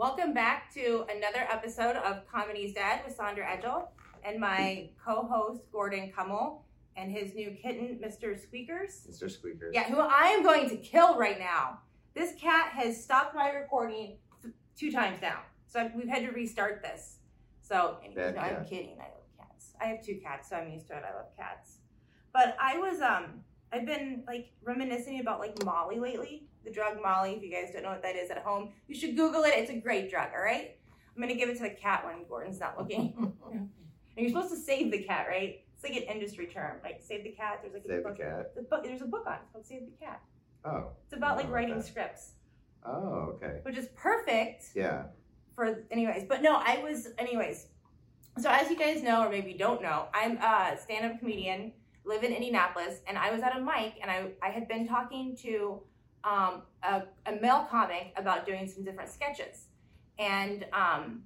Welcome back to another episode of Comedy's Dead with Sandra Edgel and my co-host Gordon Kummel and his new kitten, Mr. Squeakers. Mr. Squeakers. Yeah, who I am going to kill right now. This cat has stopped my recording th- two times now, so I've- we've had to restart this. So, anyways, Bad no, I'm kidding. I love cats. I have two cats, so I'm used to it. I love cats. But I was um, I've been like reminiscing about like Molly lately, the drug Molly. If you guys don't know what that is at home, you should Google it. It's a great drug. All right. I'm gonna give it to the cat when Gordon's not looking. and you're supposed to save the cat, right? It's like an industry term, like save the cat. There's like a Save the book. cat. The book, there's a book on it. Called Save the Cat. Oh. It's about like Oh, writing okay. scripts, Oh, okay. which is perfect Yeah. for anyways. But no, I was anyways. So as you guys know, or maybe don't know, I'm a stand-up comedian, live in Indianapolis, and I was at a mic and I, I had been talking to um, a, a male comic about doing some different sketches. And um,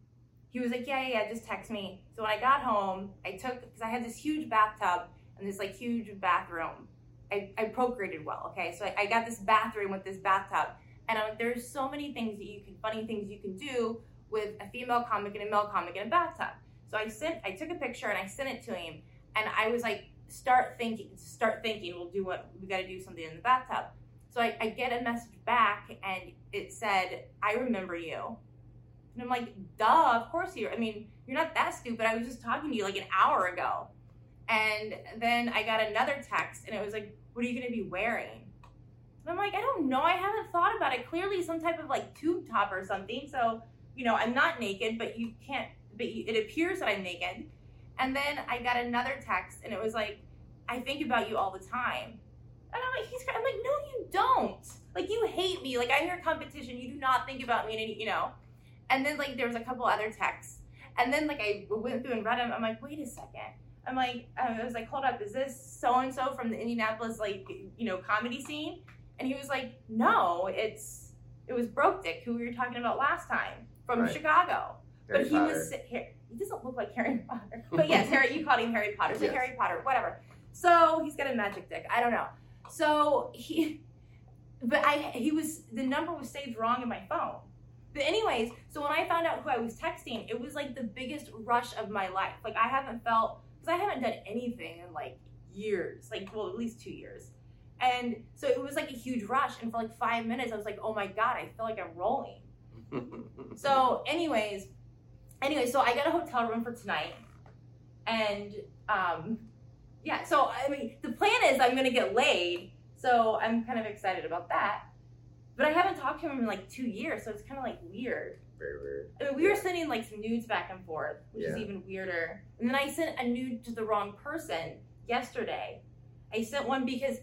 he was like, yeah, yeah, yeah, just text me. So when I got home, I took, because I had this huge bathtub and this like huge bathroom. I, I procreated well, okay? So I, I got this bathroom with this bathtub. And I'm like, there's so many things that you can, funny things you can do with a female comic and a male comic in a bathtub. So I sent, I took a picture and I sent it to him, and I was like, start thinking, start thinking. We'll do what we got to do something in the bathtub. So I, I get a message back, and it said, "I remember you," and I'm like, "Duh, of course you." I mean, you're not that stupid. I was just talking to you like an hour ago, and then I got another text, and it was like, "What are you going to be wearing?" And I'm like, I don't know. I haven't thought about it. Clearly, some type of like tube top or something. So, you know, I'm not naked, but you can't, but you, it appears that I'm naked. And then I got another text and it was like, I think about you all the time. And I'm like, he's, I'm like, no, you don't. Like, you hate me. Like, I'm your competition. You do not think about me in any, you know. And then, like, there was a couple other texts. And then, like, I went through and read them. I'm like, wait a second. I'm like, uh, I was like, hold up, is this so and so from the Indianapolis, like, you know, comedy scene? And he was like, no, it's it was Broke Dick, who we were talking about last time from Right. Chicago. Harry but he Potter. was here. He doesn't look like Harry Potter. But yes, Harry, you called him Harry Potter. So Yes. Harry Potter, whatever. So he's got a magic dick. I don't know. So he, but I he was the number was saved wrong in my phone. But anyways, so when I found out who I was texting, it was like the biggest rush of my life. Like I haven't felt because I haven't done anything in like years, like well at least two years. And so it was like a huge rush. And for like five minutes, I was like, oh my God, I feel like I'm rolling. So, anyways, anyway, so I got a hotel room for tonight, and um, yeah. So I mean, the plan is I'm gonna get laid, so I'm kind of excited about that. But I haven't talked to him in like two years, so it's kind of like weird. Very weird. I mean, we were sending like some nudes back and forth, which is even weirder. And then I sent a nude to the wrong person yesterday. I sent one because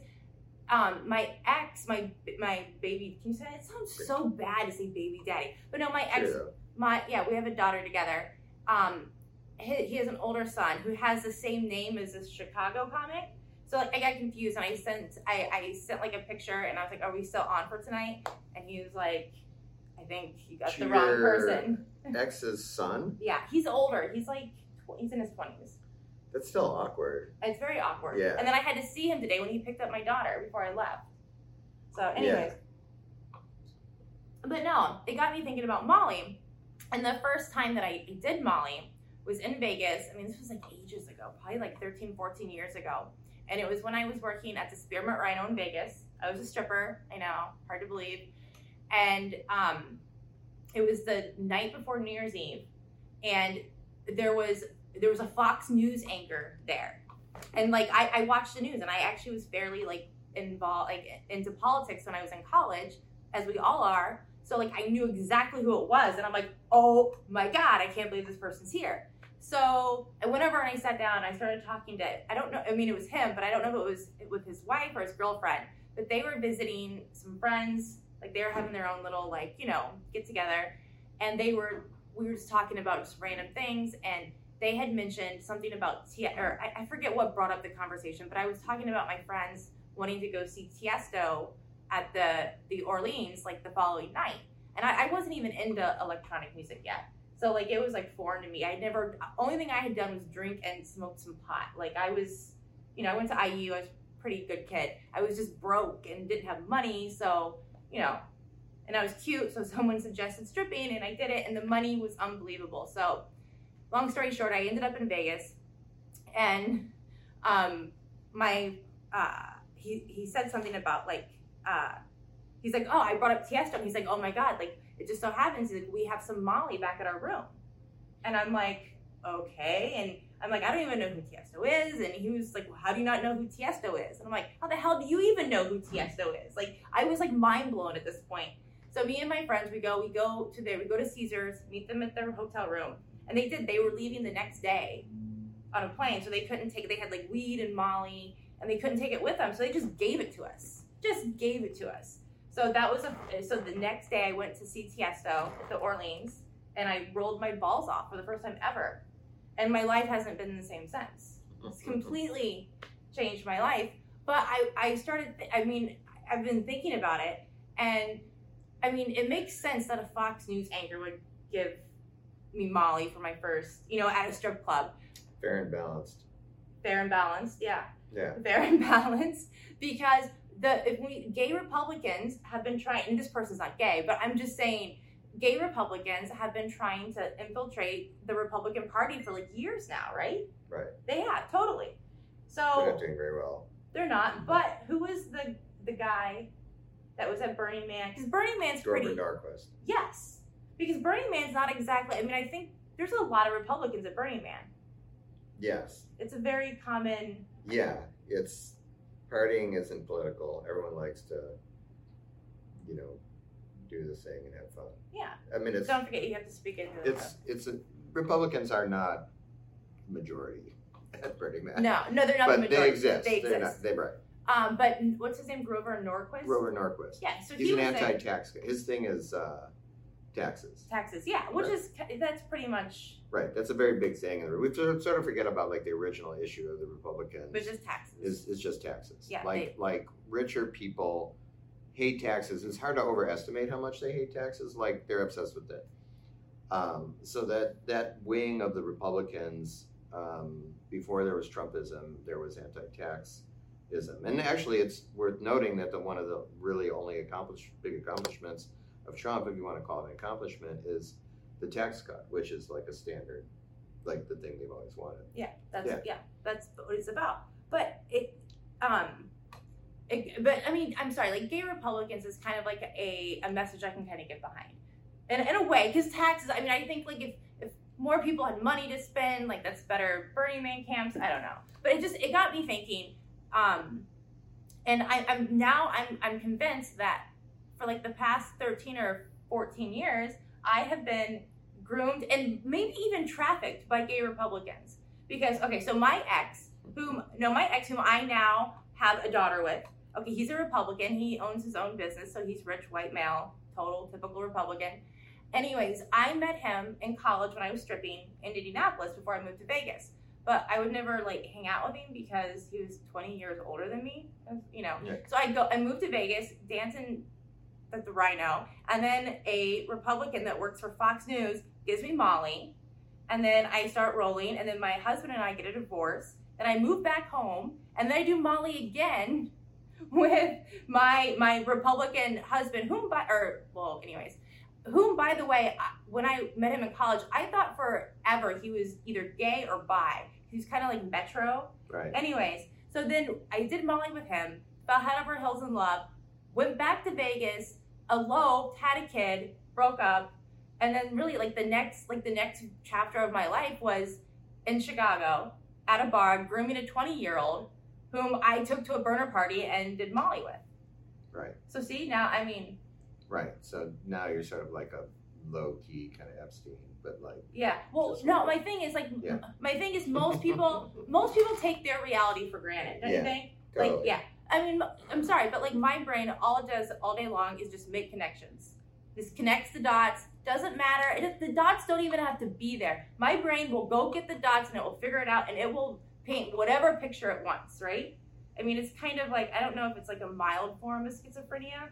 um, my ex, my my baby. Can you say it sounds so bad to say baby daddy? But no, my ex, True. My yeah, we have a daughter together. Um, he, he has an older son who has the same name as this Chicago comic. So like I got confused and I sent I, I sent like a picture and I was like, "Are we still on for tonight?" And he was like, "I think you got the wrong person." Ex's son? Yeah, he's older. He's like tw- he's in his twenties. That's still awkward. It's very awkward. Yeah. And then I had to see him today when he picked up my daughter before I left. So, anyways. But no, it got me thinking about Molly. And the first time that I did Molly was in Vegas. I mean, this was like ages ago, probably like 13, 14 years ago. And it was when I was working at the Spearmint Rhino in Vegas. I was a stripper. I know, hard to believe. And um, it was the night before New Year's Eve. And there was there was a Fox News anchor there. And like I, I watched the news and I actually was fairly like involved like into politics when I was in college, as we all are. So like I knew exactly who it was, and I'm like, oh my god, I can't believe this person's here. So I went over and I sat down I started talking to I don't know I mean it was him, but I don't know if it was with his wife or his girlfriend. But they were visiting some friends, like they were having their own little like, you know, get together. And they were we were just talking about just random things and they had mentioned something about T or I, I forget what brought up the conversation, but I was talking about my friends wanting to go see Tiesto at the the Orleans like the following night, and I, I wasn't even into electronic music yet. So like it was like foreign to me. I never only thing I had done was drink and smoke some pot. Like I was, you know, I went to IU. I was a pretty good kid. I was just broke and didn't have money, so you know, and I was cute, so someone suggested stripping, and I did it, and the money was unbelievable. So, long story short, I ended up in Vegas, and um, my uh, he he said something about like uh, he's like, oh, I brought up Tiesto, and he's like, oh my god, like it just so happens that we have some Molly back at our room, and I'm like, okay, and I'm like, I don't even know who Tiesto is. And he was like, well, how do you not know who Tiesto is? And I'm like, how the hell do you even know who Tiesto is? Like, I was like mind blown at this point. So me and my friends, we go, we go to there, we go to Caesars, meet them at their hotel room. And they did, they were leaving the next day on a plane. So they couldn't take, they had like weed and Molly and they couldn't take it with them. So they just gave it to us, just gave it to us. So that was a, so the next day I went to see Tiesto at the Orleans and I rolled my balls off for the first time ever and my life hasn't been the same since. It's completely changed my life. But I, I started, th- I mean, I've been thinking about it, and I mean, it makes sense that a Fox News anchor would give me Molly for my first, you know, at a strip club. Fair and balanced. Fair and balanced, yeah. Yeah. Fair and balanced, because the if we gay Republicans have been trying, and this person's not gay, but I'm just saying gay Republicans have been trying to infiltrate the Republican Party for like years now, right? Right. They have totally. So They're not doing very well. they're not. But who was the the guy that was at Burning Man? Because Burning Man's Grover pretty. Norquist. Yes, because Burning Man's not exactly. I mean, I think there's a lot of Republicans at Burning Man. Yes. It's a very common. Yeah. It's partying isn't political. Everyone likes to, you know, do the thing and have fun. Yeah. I mean, it's Don't forget, you have to speak into the it's it's a, Republicans are not majority at Burning Man. No, no, they're not but the majority. they exist. They They're exist. not. They're right. Um, but what's his name? Grover Norquist. Grover Norquist. Yeah. So He's he an anti-tax guy. His thing is uh, taxes. taxes. Yeah, which Right. is that's pretty much Right. That's a very big thing. We sort of, forget about like the original issue of the Republicans. which is taxes. is is just taxes. Yeah, Like like richer people hate taxes. It's hard to overestimate how much they hate taxes. Like they're obsessed with it. Um, so that that wing of the Republicans, um, before there was Trumpism, there was anti-taxism. And actually, it's worth noting that the one of the really only accomplished big accomplishments of Trump, if you want to call it an accomplishment, is the tax cut, which is like a standard, like the thing they've always wanted. Yeah, that's Yeah. yeah. that's what it's about. But it, um, it, but I mean, I'm sorry, like gay Republicans is kind of like a, a message I can kind of get behind, in in a way, because taxes. I mean, I think like if if more people had money to spend, like that's better Burning Man camps. I don't know, but it just it got me thinking. Um, and I, I'm now I'm I'm convinced that for like the past 13 or 14 years, I have been groomed and maybe even trafficked by gay Republicans. Because okay, so my ex, whom no, my ex whom I now have a daughter with. Okay, he's a Republican. He owns his own business, so he's rich, white male, total typical Republican. Anyways, I met him in college when I was stripping in Indianapolis before I moved to Vegas. But I would never like hang out with him because he was 20 years older than me. You know, Yeah. so I go. I moved to Vegas, dancing at the Rhino, and then a Republican that works for Fox News gives me Molly, and then I start rolling, and then my husband and I get a divorce. Then I move back home, and then I do Molly again with my my Republican husband, whom by or well, anyways, whom by the way, when I met him in college, I thought forever he was either gay or bi. He was kind of like Metro. Right. Anyways, so then I did Molly with him, fell head over heels in love, went back to Vegas, eloped, had a kid, broke up, and then really like the next like the next chapter of my life was in Chicago at a bar grooming a 20 year old whom I took to a burner party and did Molly with. Right. So see now I mean Right. So now you're sort of like a low key kind of Epstein, but like yeah well no my thing is like Yeah. my thing is most people most people take their reality for granted don't you Yeah. think Totally. Like, yeah. I mean, I'm sorry, but like mm. my brain, all it does all day long is just make connections. This connects the dots. Doesn't matter. It, the dots don't even have to be there. My brain will go get the dots and it will figure it out and it will paint whatever picture it wants, right? I mean, it's kind of like, I don't know if it's like a mild form of schizophrenia.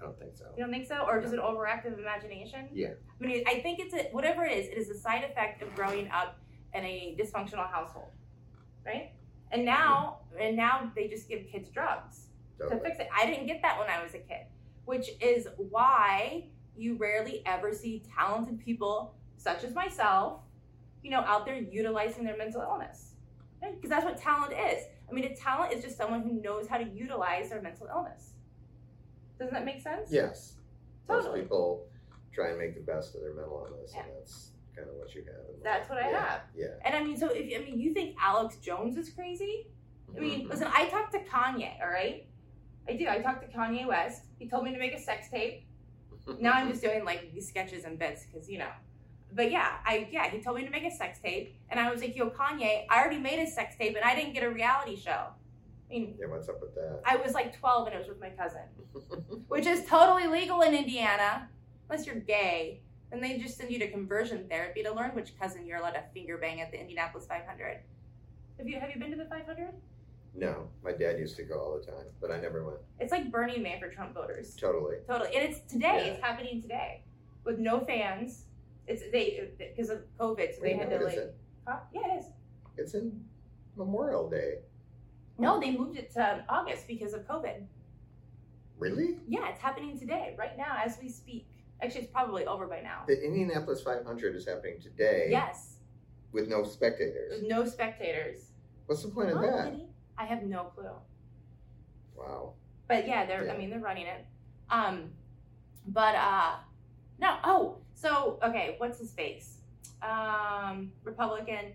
I don't think so. You don't think so? Or just an overactive imagination? Yeah. I mean, I think it's a, whatever it is, it is a side effect of growing up in a dysfunctional household, right? And now, and now they just give kids drugs to fix it. I didn't get that when I was a kid. which is why you rarely ever see talented people such as myself, you know, out there utilizing their mental illness. Because right? that's what talent is. I mean, a talent is just someone who knows how to utilize their mental illness. Doesn't that make sense? Yes. Totally. Most people try and make the best of their mental illness, Yeah. and that's kind of what you have. in life. That's what I yeah. have. Yeah. And I mean, so if I mean, you think Alex Jones is crazy? I mean, Mhm. listen, I talked to Kanye, all right? I do. I talked to Kanye West. He told me to make a sex tape. Now I'm just doing like these sketches and bits because you know. But yeah, I yeah, he told me to make a sex tape, and I was like, "Yo, Kanye, I already made a sex tape, and I didn't get a reality show." I mean, yeah, what's up with that? I was like 12, and it was with my cousin, which is totally legal in Indiana, unless you're gay. Then they just send you to conversion therapy to learn which cousin you're allowed to finger bang at the Indianapolis 500. Have you have you been to the 500? no, my dad used to go all the time, but I never went. It's like Burning Man for Trump voters. Totally. Totally, and it's today. Yeah. It's happening today with no fans. It's they because of COVID, so they had no, to like. it? Huh? Yeah, it is. It's in Memorial Day. No, they moved it to August because of COVID. Really? Yeah, it's happening today, right now, as we speak. Actually, it's probably over by now. The Indianapolis 500 is happening today Yes, with no spectators. with no spectators. What's the point of that? I have no clue. Wow. But yeah, they're Yeah. I mean they're running it. Um but uh no, oh, so okay, what's his face? Um Republican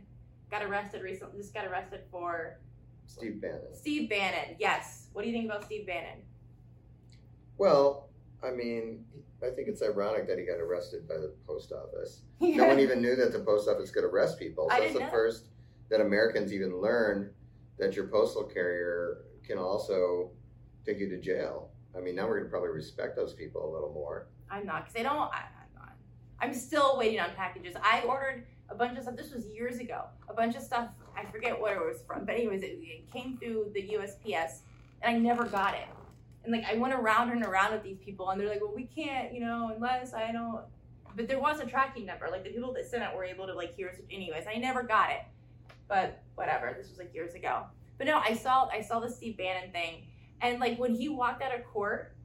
got arrested recently just got arrested for Steve Bannon. Steve Bannon. Yes. What do you think about Steve Bannon? Well, I mean, I think it's ironic that he got arrested by the post office. No one even knew that the post office could arrest people. I That's the know. first that Americans even learned that your postal carrier can also take you to jail. I mean, now we're going to probably respect those people a little more. I'm not because I don't. I, I'm not. I'm still waiting on packages. I ordered a bunch of stuff. This was years ago. A bunch of stuff. I forget what it was from, but anyways, it, it came through the USPS, and I never got it. And like I went around and around with these people, and they're like, "Well, we can't, you know, unless I don't." But there was a tracking number. Like the people that sent it were able to like hear. it Anyways, I never got it. But whatever. This was like years ago. But no, I saw I saw the Steve Bannon thing, and like when he walked out of court,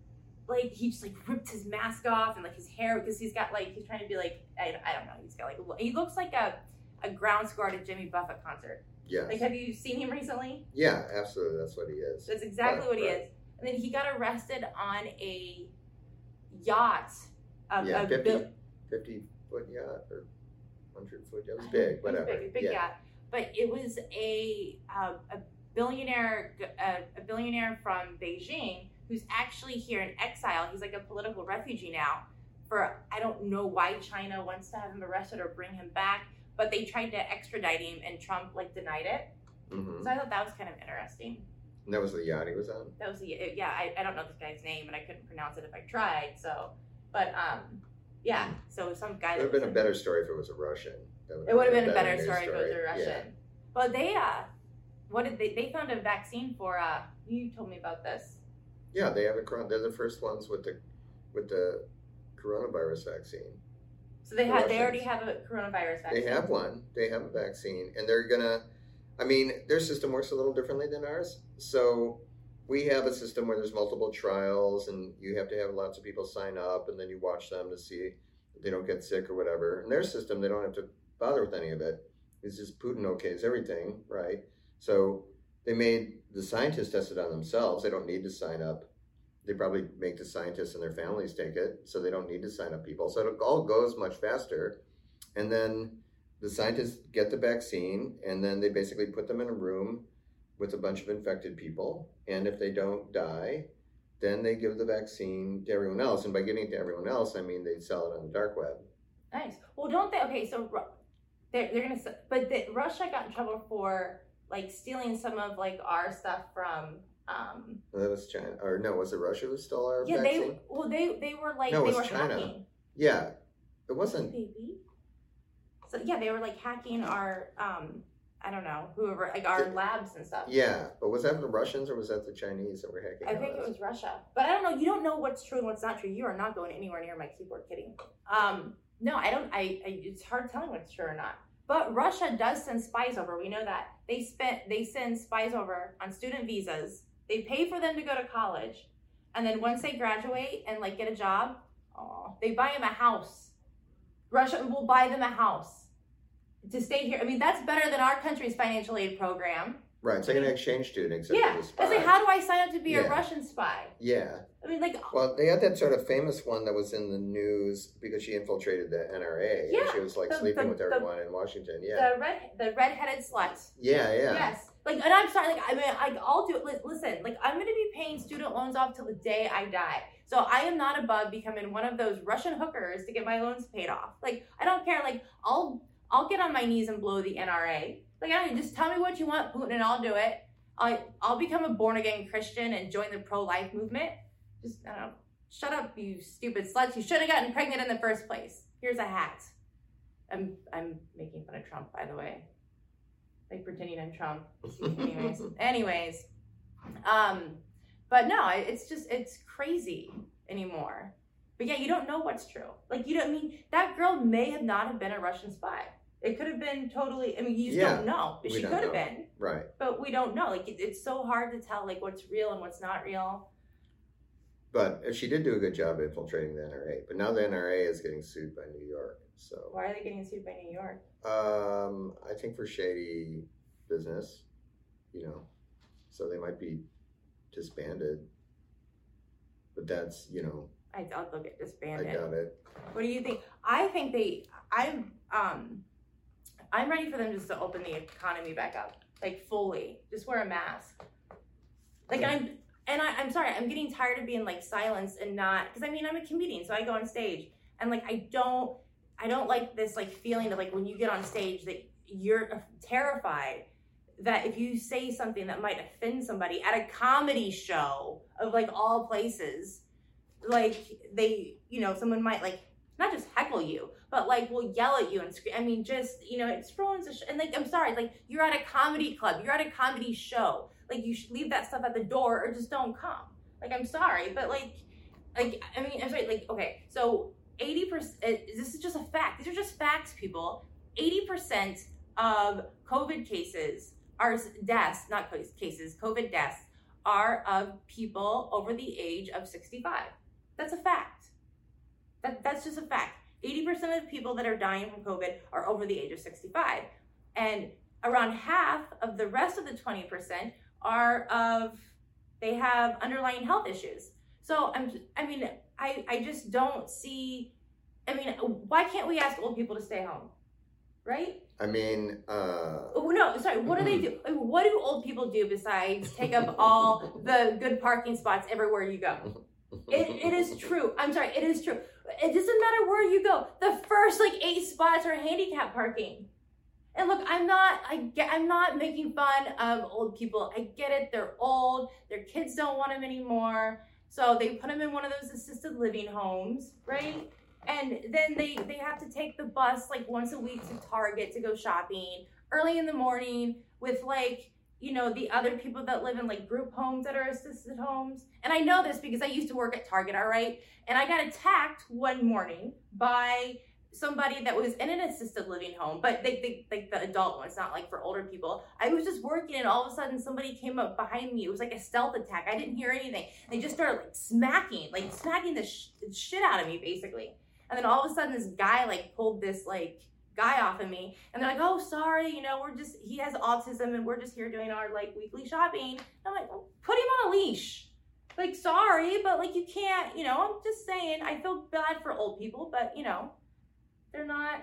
like he just like ripped his mask off and like his hair because he's got like he's trying to be like I, I don't know he's got like he looks like a a ground score at Jimmy Buffett concert. Yeah. Like have you seen him recently? yeah, absolutely. That's what he is. That's exactly Right, what he right. is. And then he got arrested on a yacht. A, yeah, a 50, bil- 50 foot yacht or 100 foot yacht. It was big, whatever. Big, big yeah. yacht. But it was a uh, a billionaire a, a billionaire from Beijing who's actually here in exile. He's like a political refugee now. For I don't know why China wants to have him arrested or bring him back, but they tried to extradite him and Trump like denied it. hmm So I thought that was kind of interesting. And that was the yacht he was on. That was the yeah. I, I don't know this guy's name and I couldn't pronounce it if I tried. So, but um, yeah. So some guy. It would have been a better story if it was a Russian. It would have been a better story if it was a Yeah. Russian. But they uh what did they they found a vaccine for uh you told me about this. Yeah, they have a coron- they're the first ones with the with the coronavirus vaccine. So they The had they already have a coronavirus vaccine. They have one. They have a vaccine, and they're gonna. I mean, their system works a little differently than ours. So we have a system where there's multiple trials, and you have to have lots of people sign up, and then you watch them to see if they don't get sick or whatever. In their system, they don't have to bother with any of it. It's just Putin okays everything, right? So they made the scientists test it on themselves. They don't need to sign up. They probably make the scientists and their families take it, so they don't need to sign up people. So it all goes much faster. And then the scientists get the vaccine, and then they basically put them in a room with a bunch of infected people. And if they don't die, then they give the vaccine to everyone else. And by giving it to everyone else, I mean they sell it on the dark web. Nice. Well, don't they? Okay, so they're they're gonna but the, Russia got in trouble for like stealing some of like our stuff from um That was China, or no, was it Russia who stole our yeah vaccine? they well they they were like No, it they was were China. hacking Yeah, it wasn't. baby. So yeah, they were like hacking our um I don't know whoever like our labs and stuff. Yeah, but was that the Russians or was that the Chinese that were hacking? I think it was Russia, but I don't know. You don't know what's true and what's not true. You are not going anywhere near my keyboard, kidding. Um, no, I don't. I, I it's hard telling what's true or not. But Russia does send spies over. We know that they spent they send spies over on student visas. They pay for them to go to college, and then once they graduate and like get a job, oh, they buy them a house. Russia will buy them a house to stay here. I mean, that's better than our country's financial aid program. Right, it's like an exchange student, except yeah, as a spy. I like, how do I sign up to be Yeah. a Russian spy? yeah. I mean, like, Well, they had that sort of famous one that was in the news because she infiltrated the NRA. and Yeah, she was like the- sleeping the- with the- everyone in Washington. Yeah. the red, the redheaded slut. yeah, yeah. Yes. Like, and I'm sorry. Like, I mean, like, I'll do it. Li- Listen, like, I'm gonna be paying student loans off till the day I die. So I am not above becoming one of those Russian hookers to get my loans paid off. Like, I don't care. Like, I'll I'll get on my knees and blow the NRA. Like, I don't just tell me what you want, Putin, and I'll do it. I I'll become a born again Christian and join the pro life movement. Just I don't know. Shut up, you stupid sluts. You should have gotten pregnant in the first place. Here's a hat. I'm I'm making fun of Trump, by the way. Like pretending I'm Trump. Anyways, anyways, um, but no, it's just it's crazy anymore. But yeah, you don't know what's true. Like you don't I mean that girl may have not have been a Russian spy. It could have been totally. I mean, you just Yeah, don't know. We she don't could have know. been, Right. but we don't know. Like it, it's so hard to tell like what's real and what's not real. But if she did do a good job infiltrating the NRA, but now the NRA is getting sued by New York. So Why are they getting sued by New York? um, I think for shady business, you know, so they might be disbanded. But that's you know, I doubt they'll get disbanded. I disbanded. doubt it. What do you think? I think they. I'm. Um. I'm ready for them just to open the economy back up, like fully. Just wear a mask. Like I'm. And I, I'm sorry. I'm getting tired of being like silenced and not because I mean I'm a comedian, so I go on stage and like I don't. I don't like this like feeling of like when you get on stage that you're terrified that if you say something that might offend somebody at a comedy show of like all places like they you know someone might like not just heckle you but like will yell at you and scream i mean just you know it ruins and like i'm sorry like you're at a comedy club you're at a comedy show like you should leave that stuff at the door or just don't come. Like i'm sorry but like like i mean i'm sorry like okay so 80% uh, this is just a fact these are just facts people. 80% of covid cases are deaths not cases covid deaths are of people over the age of 65 that's a fact. That, that's just a fact. 80% of the people that are dying from COVID are over the age of 65. And around half of the rest of the 20% are of, they have underlying health issues. So I'm, I mean, I, I just don't see, I mean, why can't we ask old people to stay home? Right? I mean, uh, Oh, no, sorry. What do they do? What do old people do besides take up all the good parking spots everywhere you go? It, it is true. I'm sorry. It is true. It doesn't matter where you go. The first like eight spots are handicap parking. And look, I'm not. I get. I'm not making fun of old people. I get it. They're old. Their kids don't want them anymore. So they put them in one of those assisted living homes, right? And then they they have to take the bus like once a week to Target to go shopping early in the morning with like you know the other people that live in like group homes that are assisted homes. And i know this because i used to work at target all right? And i got attacked one morning by somebody that was in an assisted living home but they, they like the adult ones not like for older people. I was just working and all of a sudden somebody came up behind me. It was like a stealth attack. I didn't hear anything. They just started like smacking like smacking the sh- shit out of me basically. And then all of a sudden this guy like pulled this like guy off of me. And they're like oh sorry you know we're just he has autism and we're just here doing our like weekly shopping. And i'm like well, put him on a leash. Like sorry but like you can't you know i'm just saying i feel bad for old people but you know they're not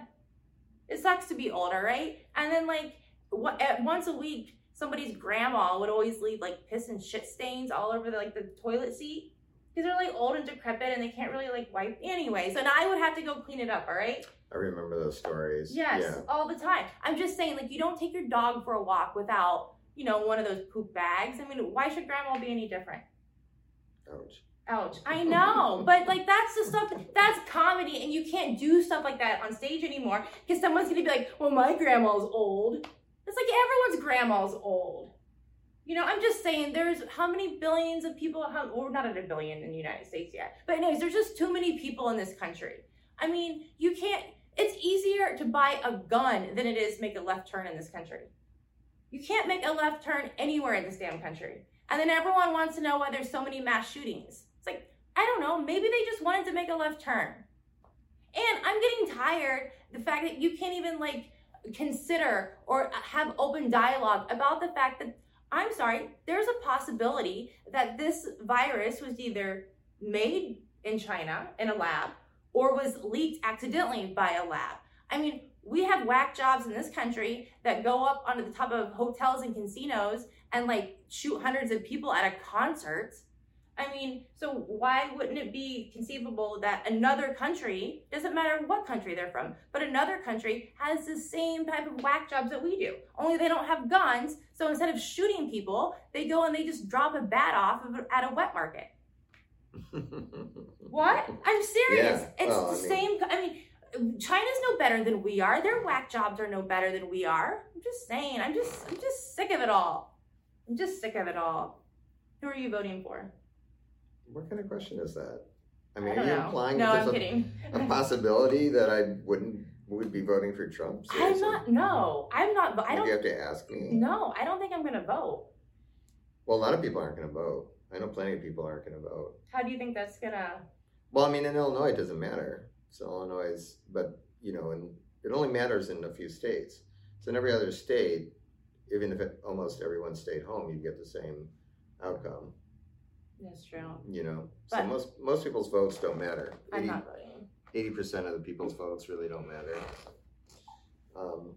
it sucks to be older right? And then like what at once a week somebody's grandma would always leave like piss and shit stains all over the like the toilet seat because they're like old and decrepit and they can't really like wipe anyway so now i would have to go clean it up all right I remember those stories. Yes, Yeah. all the time. I'm just saying, like, you don't take your dog for a walk without, you know, one of those poop bags. I mean, why should grandma be any different? Ouch. Ouch. I know, but like, that's the stuff, that's comedy, and you can't do stuff like that on stage anymore because someone's gonna be like, well, my grandma's old. It's like everyone's grandma's old. You know, I'm just saying, there's how many billions of people, How we're not at a billion in the United States yet, but anyways, there's just too many people in this country. I mean, you can't, it's easier to buy a gun than it is to make a left turn in this country. You can't make a left turn anywhere in this damn country. And then everyone wants to know why there's so many mass shootings. It's like, I don't know, maybe they just wanted to make a left turn. And I'm getting tired the fact that you can't even like consider or have open dialogue about the fact that I'm sorry, there's a possibility that this virus was either made in China in a lab or was leaked accidentally by a lab. I mean, we have whack jobs in this country that go up onto the top of hotels and casinos and like shoot hundreds of people at a concert. I mean, so why wouldn't it be conceivable that another country, doesn't matter what country they're from, but another country has the same type of whack jobs that we do, only they don't have guns. So instead of shooting people, they go and they just drop a bat off at a wet market. what? I'm serious. Yeah. It's Well, the I mean- same. I mean, China's no better than we are. Their whack jobs are no better than we are. I'm just saying. I'm just. I'm just sick of it all. I'm just sick of it all. Who are you voting for? what kind of question is that? I I mean, don't are you know. implying no, that there's a, a possibility that I wouldn't would be voting for Trump? I'm not. No, I'm not. But I don't. you have to ask me? No, I don't think I'm gonna vote. Well, a lot of people aren't going to vote. I know plenty of people aren't going to vote. How do you think that's gonna? Well, I mean, in Illinois, it doesn't matter. So Illinois is, but you know, and it only matters in a few states. So in every other state, even if it, almost everyone stayed home, you get the same outcome. That's true. You know, so But- most most people's votes don't matter. I'm not voting. Eighty percent of the people's votes really don't matter. Um,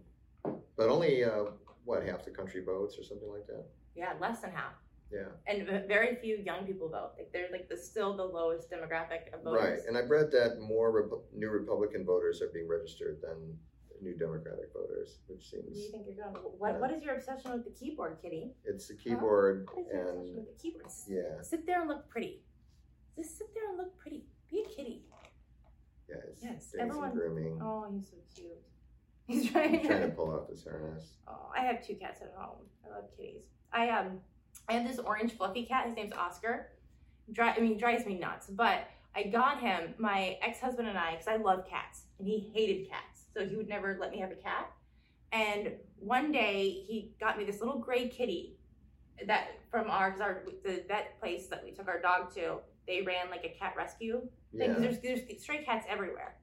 but only uh, what half the country votes or something like that. Yeah, less than half. Yeah. And very few young people vote. Like they're like the still the lowest demographic of voters. Right, and I've read that more new Republican voters are being registered than new Democratic voters, which Where do you seems think you're going? What What is your obsession with the keyboard, Kitty? it's the keyboard What is your obsession and with the keyboard? Yeah, Sit there and look pretty. Just sit there and look pretty. Be a kitty. yeah, Yes, doing everyone- grooming. Oh, he's so cute. He's trying, I'm trying to pull off his harness. Oh, I have two cats at home. I love kitties. I um, I have this orange fluffy cat. His name's Oscar. Dri- I mean, drives me nuts. But I got him, my ex-husband and I, because I love cats, and he hated cats, so he would never let me have a cat. And one day he got me this little gray kitty that from our, cause our the vet place that we took our dog to. They ran like a cat rescue thing Yeah, because there's, there's stray cats everywhere.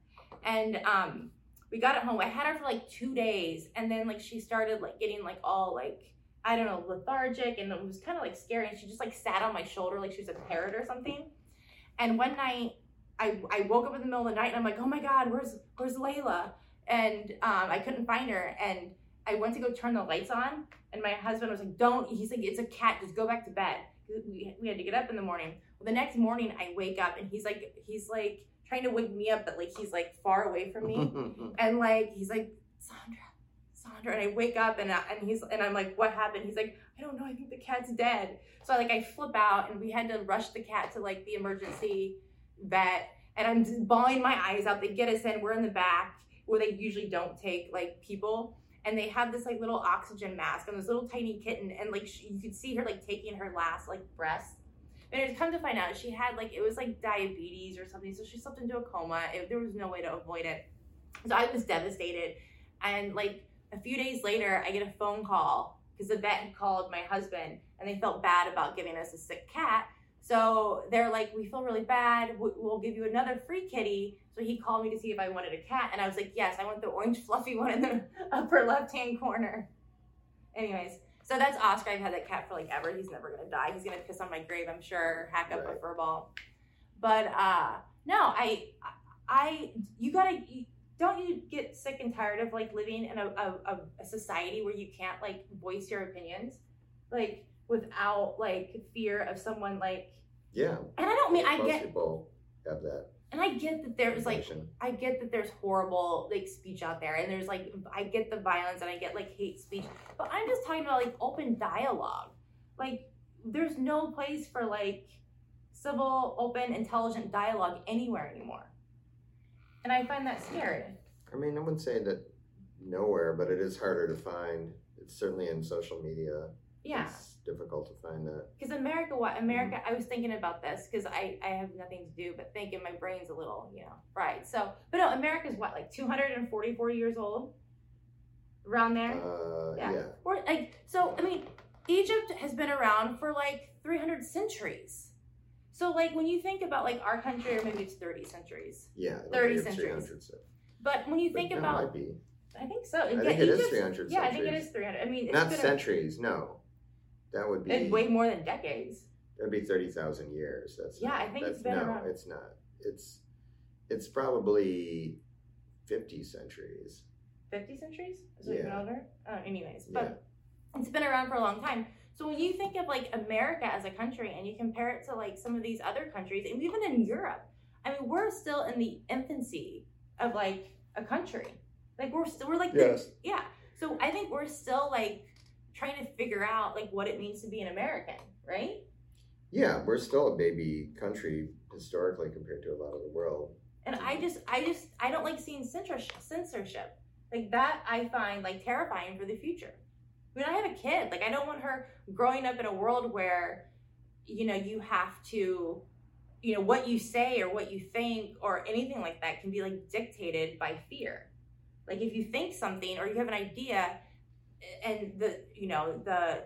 And um, we got it home. I had her for like two days, and then like she started like getting like all like I don't know lethargic, and it was kind of like scary. And she just like sat on my shoulder like she was a parrot or something. And one night, I I woke up in the middle of the night, and I'm like, oh my god, where's where's Layla? And um, I couldn't find her, and I went to go turn the lights on, and my husband was like, don't. He's like, it's a cat. Just go back to bed. We, we had to get up in the morning. Well, the next morning I wake up and he's like he's like trying to wake me up, but like he's like far away from me, and like he's like Sandra, Sandra, and I wake up and I, and he's and I'm like, what happened? He's like, I don't know. I think the cat's dead. So like I flip out and we had to rush the cat to like the emergency vet, and I'm bawling my eyes out. They get us in. We're in the back where they usually don't take like people. And they have this like little oxygen mask on this little tiny kitten, and like she, you could see her like taking her last like breath and it's come to find out she had like it was like diabetes or something, so she slipped into a coma. It, there was no way to avoid it, so I was devastated. And like a few days later, I get a phone call because the vet had called my husband, and they felt bad about giving us a sick cat. So they're like, "We feel really bad. We- We'll give you another free kitty." So he called me to see if I wanted a cat, and I was like, "Yes, I want the orange fluffy one in the upper left hand corner." Anyways, so that's Oscar. I've had that cat for like ever. He's never gonna die. He's gonna piss on my grave, I'm sure. Hack up Right. a fur ball. But uh no, I I you gotta you, don't you get sick and tired of like living in a, a, a society where you can't like voice your opinions like without like fear of someone like yeah. and I don't mean I most get people have that. and I get that there's like. I get that there's horrible like speech out there and there's like I get the violence and I get like hate speech, but I'm just talking about like open dialogue. Like there's no place for like civil, open, intelligent dialogue anywhere anymore. And I find that scary. I mean, I wouldn't say that nowhere, but it is harder to find. It's certainly in social media. Yeah. It's difficult to find that. Because America, what America? I was thinking about this because I I have nothing to do but think, thinking. My brain's a little, you know, fried. So, but no, America's what like 244 years old, around there. Uh, Yeah. yeah. Or like so I mean Egypt has been around for like 300 centuries. So like when you think about like our country, or maybe it's 30 centuries. Yeah, 30 centuries. so- But when you think about, might be. I think so. I Yeah, think it is Egypt- 300 Yeah, I think it centuries. is 300. I mean, it's Not centuries, no. That would be way more than decades. that'd be thirty thousand years. That's Yeah, not- I think that's, it's been no, around. it's not. It's it's probably fifty centuries. 50 centuries? Is it even Yeah. older? Uh, anyways, but it's been around for a long time. So when you think of like America as a country and you compare it to like some of these other countries, and even in Europe, I mean, we're still in the infancy of like a country. Like we're still we're like the- yeah. So I think we're still like trying to figure out like what it means to be an American, right? Yeah, we're still a baby country historically compared to a lot of the world. And I just, I just, I don't like seeing censorship. Censorship like that, I find like terrifying for the future. I have a kid. Like, I don't want her growing up in a world where, you know, you have to, you know, what you say or what you think or anything like that can be like dictated by fear. Like, if you think something or you have an idea, and the, you know, the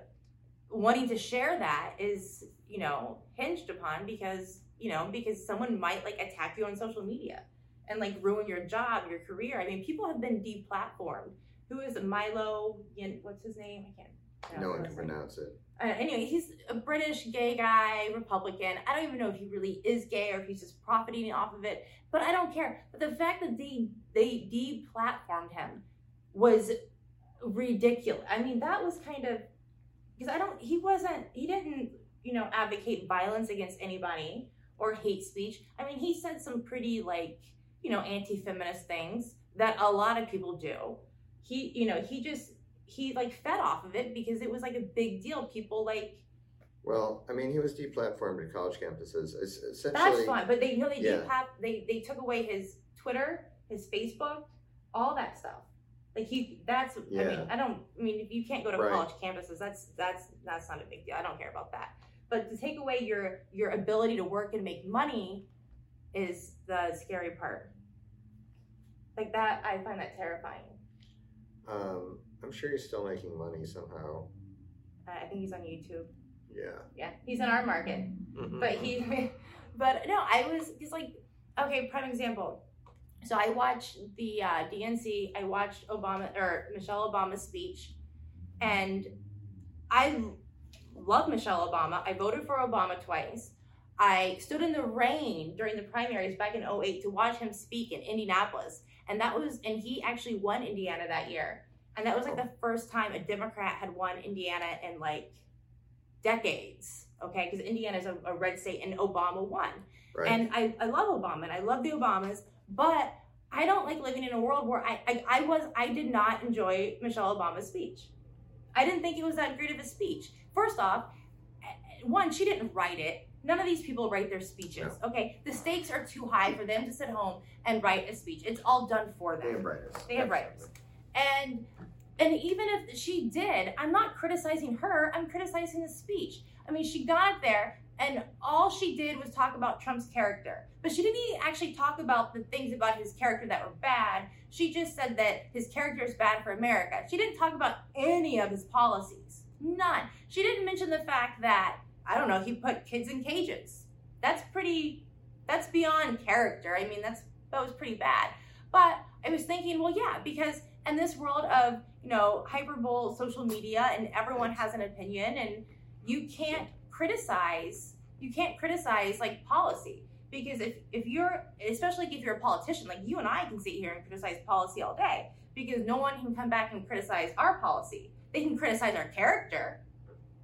wanting to share that is, you know, hinged upon because you know, because someone might like attack you on social media and like ruin your job, your career. I mean, people have been deplatformed. Who is? Milo? Yin, what's his name? I can't. No one can pronounce it. Uh, anyway, he's a British gay guy, Republican. I don't even know if he really is gay or if he's just profiting off of it, but I don't care. But the fact that they they deplatformed him was ridiculous. I mean, that was kind of because I don't. He wasn't. He didn't. You know, advocate violence against anybody or hate speech. I mean, he said some pretty like you know anti-feminist things that a lot of people do. He, you know, he just he like fed off of it because it was like a big deal. People like Well, I mean, he was deplatformed at college campuses. Es- that's fine, but they you know they yeah. have they they took away his Twitter, his Facebook, all that stuff. Like he, that's I mean I don't I mean if you can't go to Right. college campuses, that's that's that's not a big deal. I don't care about that. But to take away your your ability to work and make money is the scary part. Like that, I find that terrifying. Um, I'm sure he's still making money somehow. I I think he's on YouTube. Yeah. Yeah, he's in our market. Mhm. but he but no i was just like okay prime example so i watched the uh, dnc i watched obama or michelle obama's speech and i love michelle obama i voted for obama twice i stood in the rain during the primaries back in 08 to watch him speak in indianapolis and that was and he actually won indiana that year. And that was like the first time a democrat had won indiana in like decades okay? Because indiana is a, a red state and obama won. Right. and I, I love obama and i love the obamas but i don't like living in a world where I, I i was i did not enjoy michelle obama's speech. I didn't think it was that great of a speech. First off eh, one she didn't write it none of these people write their speeches. Okay the stakes are too high for them to sit home and write a speech. It's all done for them. they have writers. They have writers. and and even if she did i'm not criticizing her i'm criticizing the speech. I mean she got there and all she did was talk about trump's character. But she didn't actually talk about the things about his character that were bad. She just said that his character is bad for america. She didn't talk about any of his policies. None. She didn't mention the fact that i don't know he put kids in cages. That's pretty that's beyond character. I mean that's that was pretty bad. But i was thinking well yeah because in this world of you know hyperbole social media and everyone has an opinion and you can't criticize you can't criticize like policy. Because if if you're especially if you're a politician like you and i can sit here and criticize policy all day. Because no one can come back and criticize our policy. They can criticize our character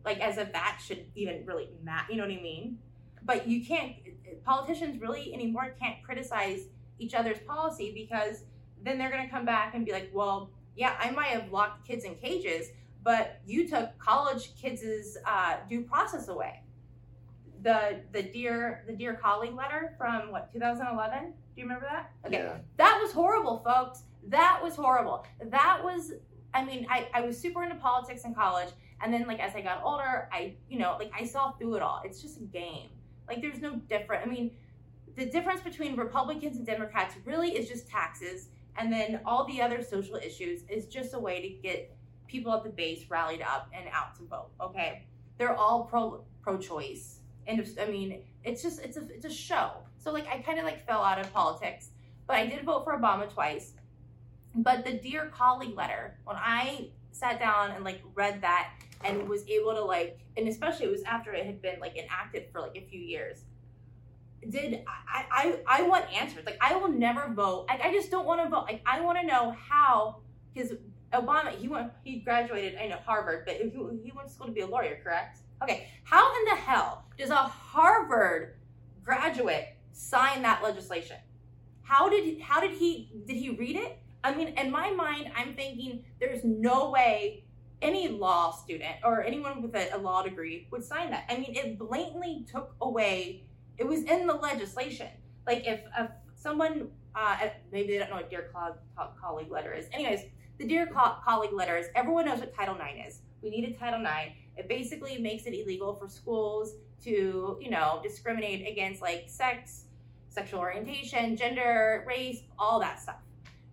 like as if that should even really matter you know what i mean but you can't politicians really anymore can't criticize each other's policy because then they're going to come back and be like, well, yeah, I might have locked kids in cages, but you took college kids' uh, due process away. The the dear the dear colleague letter from what 2011. Do you remember that? Okay, Yeah. that was horrible, folks. That was horrible. That was. I mean, I, I was super into politics in college, and then like as I got older, I you know like I saw through it all. It's just a game. Like there's no different. I mean, the difference between Republicans and Democrats really is just taxes, and then all the other social issues is just a way to get people at the base rallied up and out to vote. Okay, they're all pro pro choice, and I mean it's just it's a it's a show. So like I kind of like fell out of politics, but I did vote for Obama twice. But the dear colleague letter, when I sat down and like read that and was able to like, and especially it was after it had been like enacted for like a few years. Did I I I want answers? Like I will never vote. Like I just don't want to vote. Like I want to know how because Obama he went he graduated I know Harvard, but he, he went to school to be a lawyer, correct? Okay, how in the hell does a Harvard graduate sign that legislation? How did how did he did he read it? I mean, in my mind, I'm thinking there's no way any law student or anyone with a, a law degree would sign that. I mean, it blatantly took away. It was in the legislation. Like if, if someone uh, maybe they don't know what dear colleague letter is. Anyways, the dear colleague letter is everyone knows what Title IX is. We need a Title IX. It basically makes it illegal for schools to, you know, discriminate against like sex, sexual orientation, gender, race, all that stuff.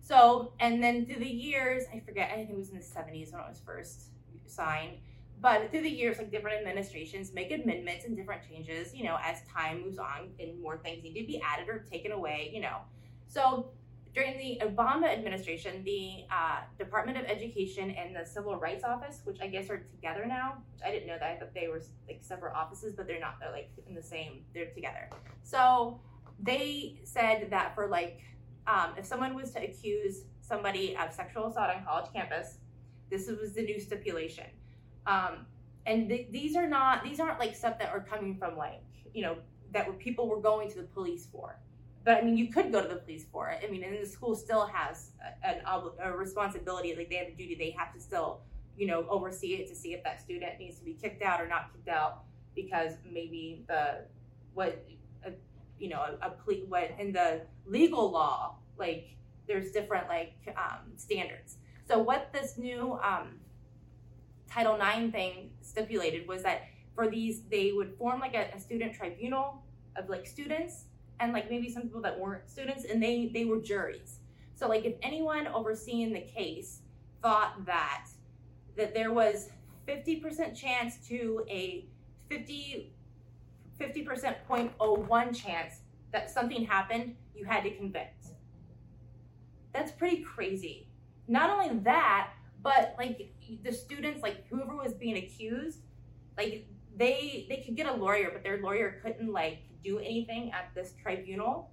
So, and then through the years, I forget, I think it was in the 70s when it was first signed. But through the years, like different administrations make amendments and different changes, you know, as time moves on and more things need to be added or taken away, you know. So during the Obama administration, the uh, Department of Education and the Civil Rights Office, which I guess are together now, I didn't know that. I thought they were like separate offices, but they're not. They're like in the same. They're together. So they said that for like, um, if someone was to accuse somebody of sexual assault on college campus, this was the new stipulation. Um, and th- these are not. These aren't like stuff that are coming from like you know that people were going to the police for but I mean, you could go to the police for it. I mean, and the school still has an a responsibility, like they have a duty. They have to still, you know, oversee it to see if that student needs to be kicked out or not kicked out because maybe the what, you know, a, a plea what in the legal law, like there's different like um, standards. So what this new um, Title IX thing stipulated was that for these, they would form like a, a student tribunal of like students and like maybe some people that weren't students and they they were juries so like if anyone overseeing the case thought that that there was 50% chance to a 50 50% 0.01 chance that something happened you had to convict that's pretty crazy not only that but like the students like whoever was being accused like they they could get a lawyer but their lawyer couldn't like do anything at this tribunal.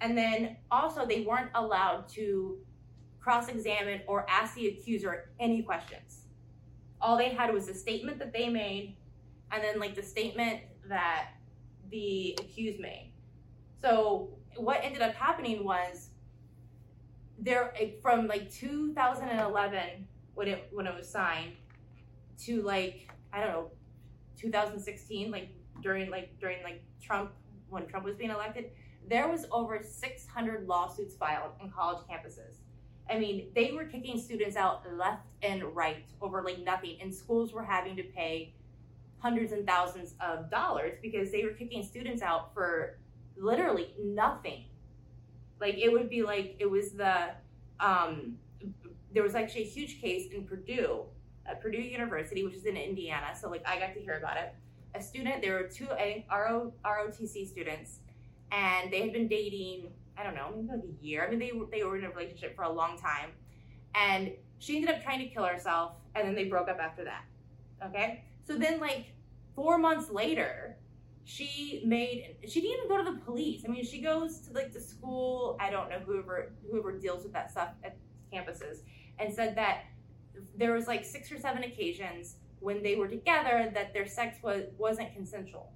And then also, they weren't allowed to cross examine or ask the accuser any questions. All they had was a statement that they made, and then like the statement that the accused made. So, what ended up happening was there from like 2011 when it when it was signed to like I don't know 2016 like during like during like Trump when Trump was being elected, there was over 600 lawsuits filed in college campuses. I mean, they were kicking students out left and right over like nothing, and schools were having to pay hundreds and thousands of dollars because they were kicking students out for literally nothing. Like it would be like it was the um, there was actually a huge case in Purdue, at Purdue University, which is in Indiana. So like I got to hear about it a student. There were two ROTC students, and they had been dating. I don't know, maybe like a year. I mean, they they were in a relationship for a long time, and she ended up trying to kill herself, and then they broke up after that. Okay, so then like four months later, she made she didn't even go to the police. I mean, she goes to like the school. I don't know whoever whoever deals with that stuff at campuses, and said that there was like six or seven occasions when they were together that their sex was wasn't consensual.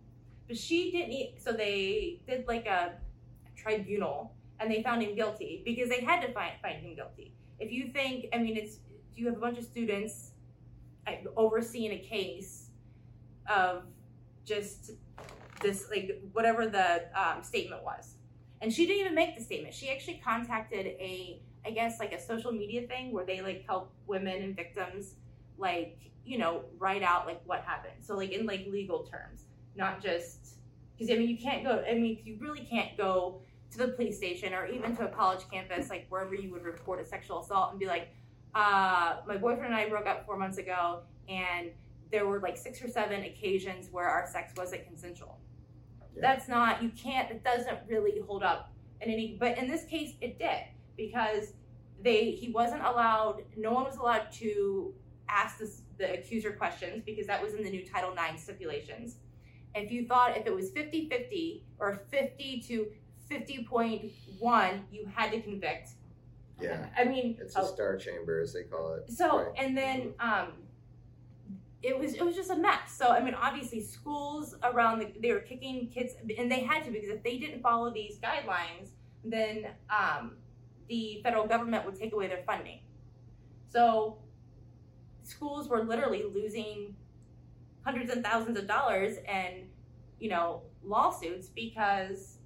But she didn't. So they did like a tribunal and they found him guilty because they had to find find him guilty. If you think, I mean, it's do you have a bunch of students overseeing a case of just this like whatever the um, statement was and she didn't even make the statement she actually contacted a i guess like a social media thing where they like help women and victims like you know, write out like what happened. So like in like legal terms, not just because I mean you can't go. I mean you really can't go to the police station or even to a college campus, like wherever you would report a sexual assault, and be like, uh, my boyfriend and I broke up four months ago, and there were like six or seven occasions where our sex wasn't consensual. Yeah. That's not you can't. It doesn't really hold up in any. But in this case, it did because they he wasn't allowed. No one was allowed to ask this, the accuser questions because that was in the new Title IX stipulations. If you thought if it was 50-50 or 50 to 50.1, you had to convict. Yeah. I mean, It's a oh, star chamber, as they call it. so Right. and then um it was it was just a mess. So I mean obviously schools around the they were kicking kids and they had to because if they didn't follow these guidelines, then um the federal government would take away their funding. So schools were literally losing hundreds and thousands of dollars and you know lawsuits because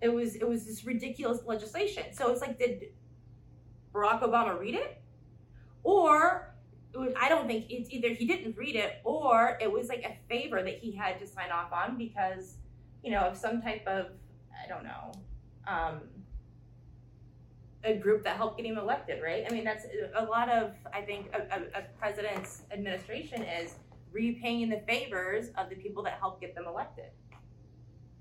it was it was this ridiculous legislation. So it's like did Barack Obama read it? Or I don't think it's either he didn't read it or it was like a favor that he had to sign off on because, you know, of some type of, I don't know, um, a group that helped get him elected, right? I mean, that's a lot of, I think, a, a, a president's administration is repaying the favors of the people that helped get them elected,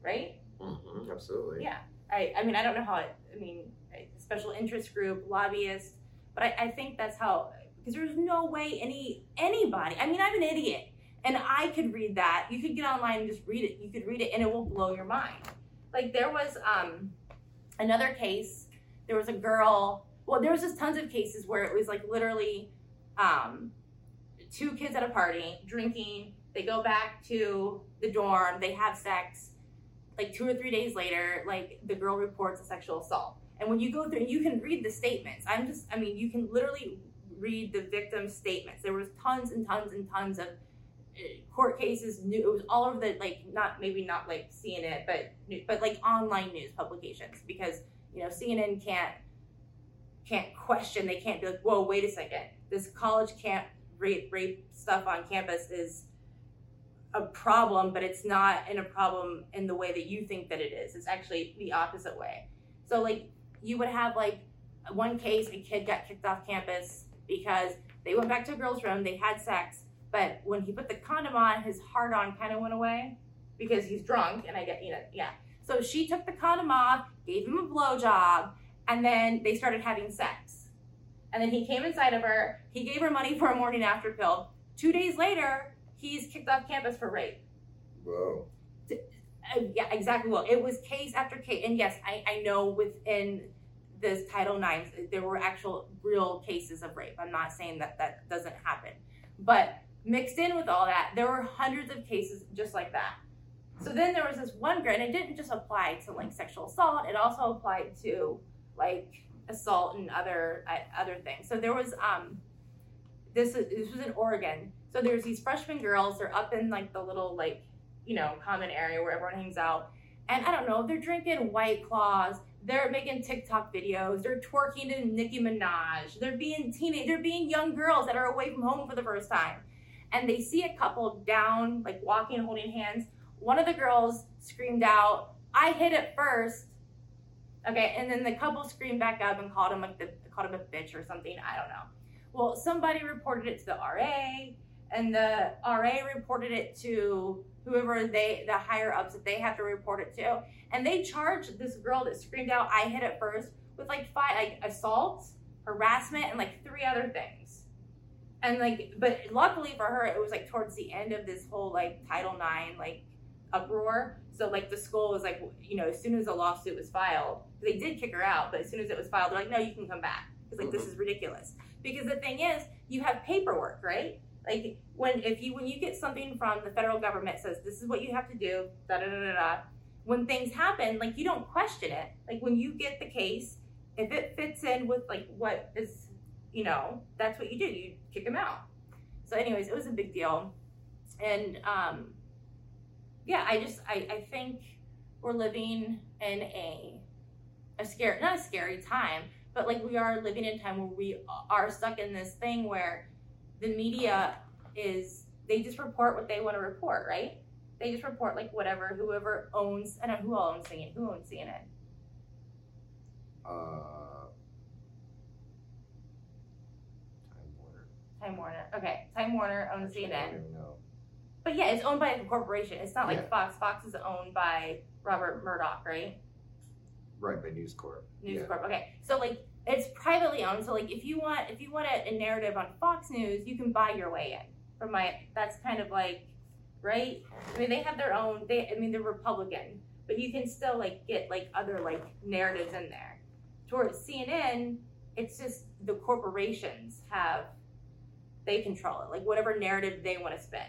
right? Mhm, absolutely. Yeah. I, I mean, I don't know how it, I mean, special interest group, lobbyists, but I, I think that's how, because there's no way any, anybody, I mean, I'm an idiot and I could read that. You could get online and just read it. You could read it and it will blow your mind. Like there was um, another case, there was a girl, well, there was just tons of cases where it was like literally um, two kids at a party drinking, they go back to the dorm, they have sex, like two or three days later, like the girl reports a sexual assault. And when you go through, you can read the statements. I'm just, I mean, you can literally read the victim's statements. There was tons and tons and tons of uh, court cases. New, it was all over the like, not maybe not like CNN, but but like online news publications because you know CNN can't can't question. They can't be like, whoa, wait a second. This college can't rape rape stuff on campus is a problem, but it's not in a problem in the way that you think that it is. It's actually the opposite way. So like you would have like one case, a kid got kicked off campus because they went back to a girl's room, they had sex, but when he put the condom on, his hard on kind of went away because he's drunk, and I get you know yeah. So she took the condom off, gave him a blowjob, and then they started having sex. And then he came inside of her. He gave her money for a morning after pill. Two days later, he's kicked off campus for rape. Wow. Uh, yeah, exactly. Well, it was case after case, and yes, I, I know within this Title IX there were actual real cases of rape. I'm not saying that that doesn't happen, but mixed in with all that, there were hundreds of cases just like that. So then there was this one girl, and it didn't just apply to like sexual assault; it also applied to like assault and other uh, other things. So there was um this this was in Oregon. So there's these freshman girls. They're up in like the little like you know common area where everyone hangs out, and I don't know. They're drinking White Claws. They're making TikTok videos. They're twerking to Nicki Minaj. They're being teenage. They're being young girls that are away from home for the first time, and they see a couple down like walking holding hands. One of the girls screamed out, "I hit it first. Okay, and then the couple screamed back up and called him like the called him a bitch or something. I don't know. Well, somebody reported it to the RA, and the RA reported it to whoever they the higher ups that they have to report it to, and they charged this girl that screamed out, "I hit it first with like five like assault, harassment, and like three other things. And like, but luckily for her, it was like towards the end of this whole like Title IX like uproar. So like the school was like, you know, as soon as the lawsuit was filed, they did kick her out, but as soon as it was filed, they're like, no, you can come back because like this mm-hmm. is ridiculous. Because the thing is, you have paperwork, right? Like when if you when you get something from the federal government says this is what you have to do, da da da da da. When things happen, like you don't question it. Like when you get the case, if it fits in with like what is, you know, that's what you do. You kick them out. So, anyways, it was a big deal, and um, yeah, I just I I think we're living in a a scary not a scary time, but like we are living in a time where we are stuck in this thing where the media is they just report what they want to report, right? They just report like whatever whoever owns I don't know who owns CNN. Who owns CNN? Uh, Time Warner. Time Warner. Okay, Time Warner owns Actually, I CNN. don't even know. But yeah, it's owned by a corporation. It's not like Yeah. Fox. Fox is owned by Robert Murdoch, right? Right by News Corp. News Yeah. Corp. Okay, so like it's privately owned. So like if you want if you want a, a narrative on Fox News, you can buy your way in. From my that's kind of like right. I mean they have their own. They I mean they're Republican, but you can still like get like other like narratives in there. Towards CNN, it's just the corporations have they control it. Like whatever narrative they want to spin.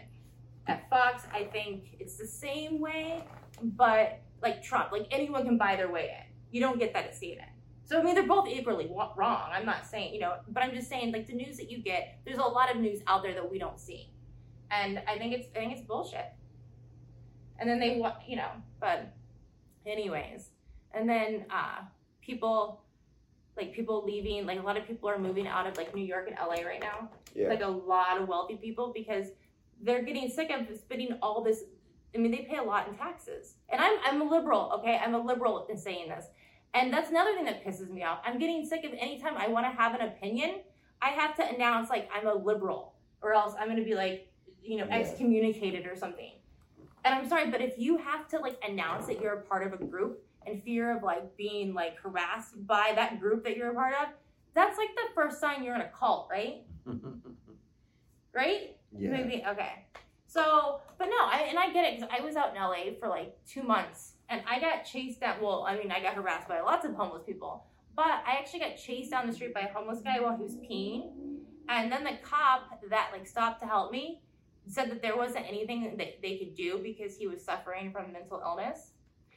At Fox, I think it's the same way, but like Trump, like anyone can buy their way in. You don't get that at CNN. So I mean, they're both equally wrong. I'm not saying you know, but I'm just saying like the news that you get. There's a lot of news out there that we don't see, and I think it's I think it's bullshit. And then they want you know, but anyways, and then uh people like people leaving like a lot of people are moving out of like New York and LA right now Yeah. like a lot of wealthy people because they're getting sick of spending all this I mean they pay a lot in taxes. And I'm I'm a liberal, okay? I'm a liberal in saying this. And that's another thing that pisses me off. I'm getting sick of anytime I want to have an opinion, I have to announce like I'm a liberal or else I'm going to be like, you know, Yeah. excommunicated or something. And I'm sorry, but if you have to like announce that you're a part of a group and fear of like being like harassed by that group that you're a part of, that's like the first sign you're in a cult, right? Right? yeah. Maybe okay. So, but no, I and I get it because I was out in LA for like two months and I got chased at, Well, I mean, I got harassed by lots of homeless people, but I actually got chased down the street by a homeless guy while he was peeing, and then the cop that like stopped to help me said that there wasn't anything that they could do because he was suffering from mental illness.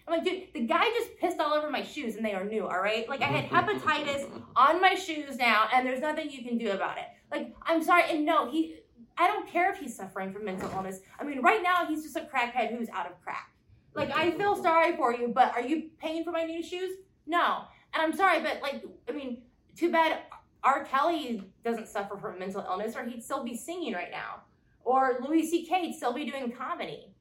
I'm like, dude, the guy just pissed all over my shoes and they are new, all right? Like, I had hepatitis on my shoes now and there's nothing you can do about it. Like, I'm sorry, and no, he, I don't care if he's suffering from mental illness. I mean, right now he's just a crackhead who's out of crack. Like, I feel sorry for you, but are you paying for my new shoes? No. And I'm sorry, but like, I mean, too bad R. Kelly doesn't suffer from mental illness or he'd still be singing right now. Or Louis C.K. still be doing comedy.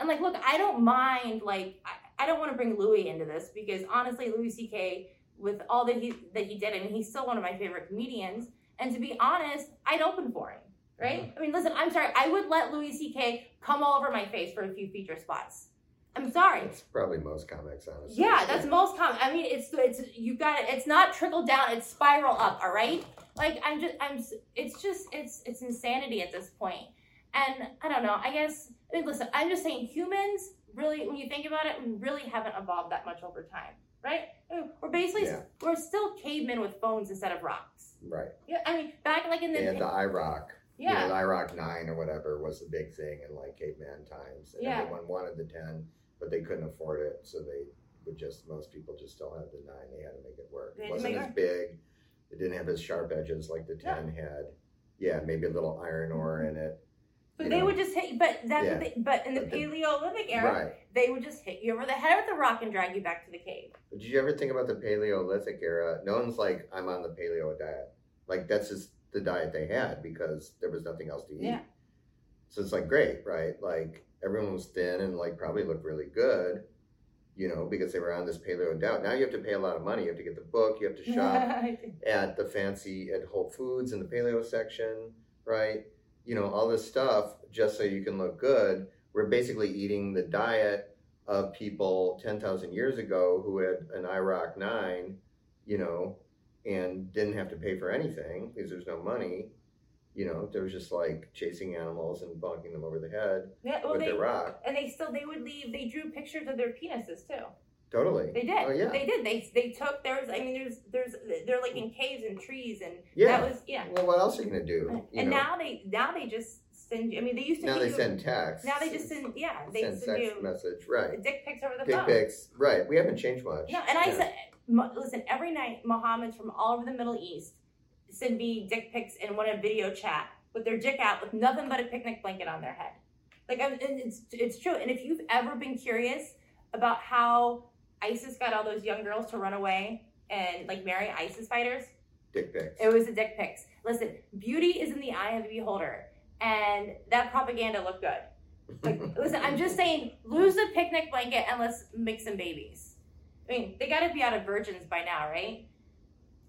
And like, look, I don't mind, like, I, I don't want to bring Louis into this because honestly, Louis C.K., with all that he that he did, and he's still one of my favorite comedians. And to be honest, I'd open for him, right? Mm-hmm. I mean, listen, I'm sorry, I would let Louis C.K. come all over my face for a few feature spots. I'm sorry. It's probably most comics, honestly. Yeah, that's most common. I mean, it's it's you got it. It's not trickle down. It's spiral up. All right. Like I'm just I'm. It's just it's it's insanity at this point. And I don't know. I guess. I mean, listen. I'm just saying humans really, when you think about it, we really haven't evolved that much over time, right? I mean, we're basically Yeah. we're still cavemen with phones instead of rocks. Right. Yeah. I mean, back like in the And the iRock. You yeah. know, the iRock 9 or whatever was the big thing in like caveman times. And Yeah. everyone wanted the 10, but they couldn't afford it. So they would just, most people just don't have the 9. They had to make it work. It wasn't as big. It didn't have as sharp edges like the 10 had. Yeah, maybe a little iron ore in it. But you they know. would just hit. But that's Yeah. they, but in the- Paleolithic era, Right. they would just hit you over the head with a rock and drag you back to the cave. But did you ever think about the Paleolithic era? No one's like, I'm on the paleo diet. Like, that's just the diet they had because there was nothing else to eat. Yeah. So it's like, great, right? Like, everyone was thin and like probably looked really good, you know, because they were on this paleo diet. Now you have to pay a lot of money. You have to get the book, you have to shop at the fancy, at Whole Foods in the paleo section, right? You know, all this stuff just so you can look good. We're basically eating the diet of people 10,000 years ago who had an iRock 9, you know, and didn't have to pay for anything because there's no money. You know, there was just like chasing animals and bonking them over the head yeah, well, with they, their rock. and they still they would leave. They drew pictures of their penises too. Totally. They did. Oh, yeah. They did. They they took. There's. I mean, there's there's they're like in caves and trees and Yeah. that was yeah. Well, what else are you going to do? You and know, now they now they just send. I mean, they used to. now they you- send texts. Now they just send. Yeah, they send send text message. Right. dick pics over the Dick phone. pics. Right. We haven't changed much. No, and I Yeah. said, listen, every night Mohammeds from all over the Middle East send me dick pics and want a video chat with their dick out with nothing but a picnic blanket on their head. Like, I'm, and it's it's true. And if you've ever been curious about how ISIS got all those young girls to run away and like marry ISIS fighters, Dick pics. it was the dick pics. Listen, beauty is in the eye of the beholder, and that propaganda looked good. Like, listen, I'm just saying, lose the picnic blanket and let's make some babies. I mean, they got to be out of virgins by now, right?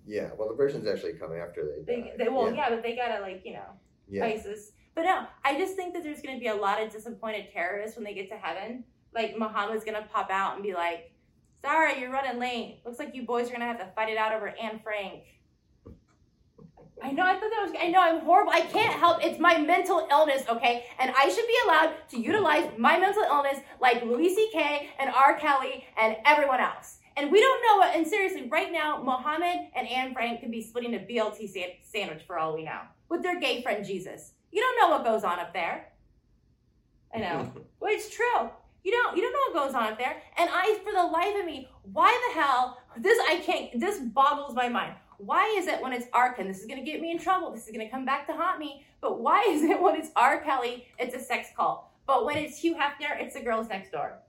Yeah. Well, the versions actually come after they They, die. they well, yeah. yeah. but they gotta like you know Yeah. ISIS. But no, I just think that there's going to be a lot of disappointed terrorists when they get to heaven. Like Muhammad's going to pop out and be like, "Sorry, you're running late. Looks like you boys are going to have to fight it out over Anne Frank." I know. I thought that was. I know. I'm horrible. I can't help. It's my mental illness, okay? And I should be allowed to utilize my mental illness like Louis C.K. and R. Kelly and everyone else. And we don't know what. And seriously, right now, Mohammed and Anne Frank could be splitting a BLT sandwich for all we know with their gay friend Jesus. You don't know what goes on up there. I know. well, it's true. You don't. You don't know what goes on up there. And I, for the life of me, why the hell? This I can't. This boggles my mind. Why is it when it's R. Kelly, this is going to get me in trouble, this is going to come back to haunt me, but why is it when it's R. Kelly, it's a sex cult? But when it's Hugh Hefner, it's the girls next door.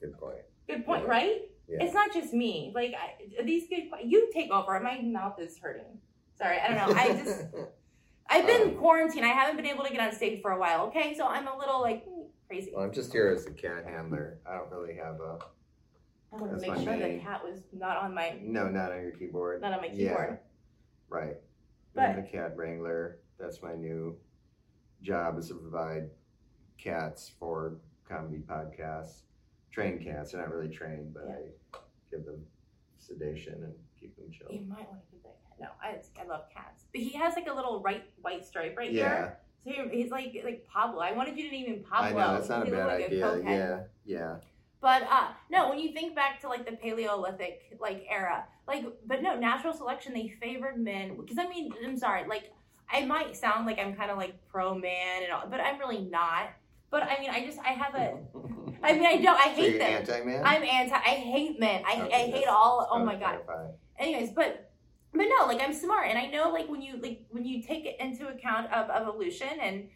Good point. Good point, Yeah. right? Yeah. It's not just me. Like, I, these good, you take over. My mouth is hurting. Sorry, I don't know. I just, I've been Um, quarantined. I haven't been able to get on stage for a while, okay? So I'm a little, like, crazy. well, I'm just here as a cat handler. I don't really have a I want to make sure the cat was not on my, no, not on your keyboard. not on my Yeah. keyboard. Right. But- I'm the cat wrangler. That's my new job is to provide cats for comedy podcasts. Train cats. They're not really trained, but I give them sedation and keep them chill. You might want to give that cat. No, I, I love cats, but he has like a little right white stripe right Yeah, here. So he- he's like like Pablo. I wanted you to name him Pablo. I know that's not a He bad like idea. cokehead. Yeah, yeah. But uh no, when you think back to like the Paleolithic like era, like but no, natural selection they favored men because I mean I'm sorry, like I might sound like I'm kind of like pro man and all, but I'm really not. But I mean I just I have a I mean I don't I so hate you're them. anti-man. I'm anti. I hate men. I, Okay, I hate all. Oh my god. Anyways, but but no, like I'm smart, and I know like when you like when you take it into account of evolution, and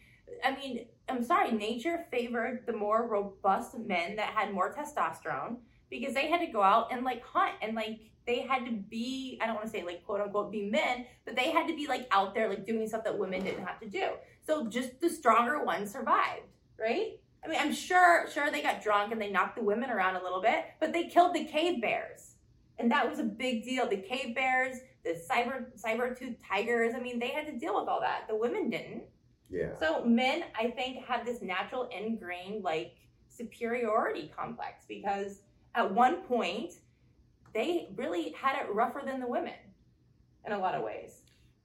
I mean I'm sorry, nature favored the more robust men that had more testosterone because they had to go out and like hunt and like they had to be I don't want to say like quote unquote be men, but they had to be like out there like doing stuff that women didn't have to do. So just the stronger ones survived, right? I mean, I'm sure sure they got drunk and they knocked the women around a little bit, but they killed the cave bears. And that was a big deal. The cave bears, the saber saber tooth tigers, I mean, they had to deal with all that. The women didn't. Yeah. So men, I think, have this natural ingrained like superiority complex because at one point they really had it rougher than the women in a lot of ways.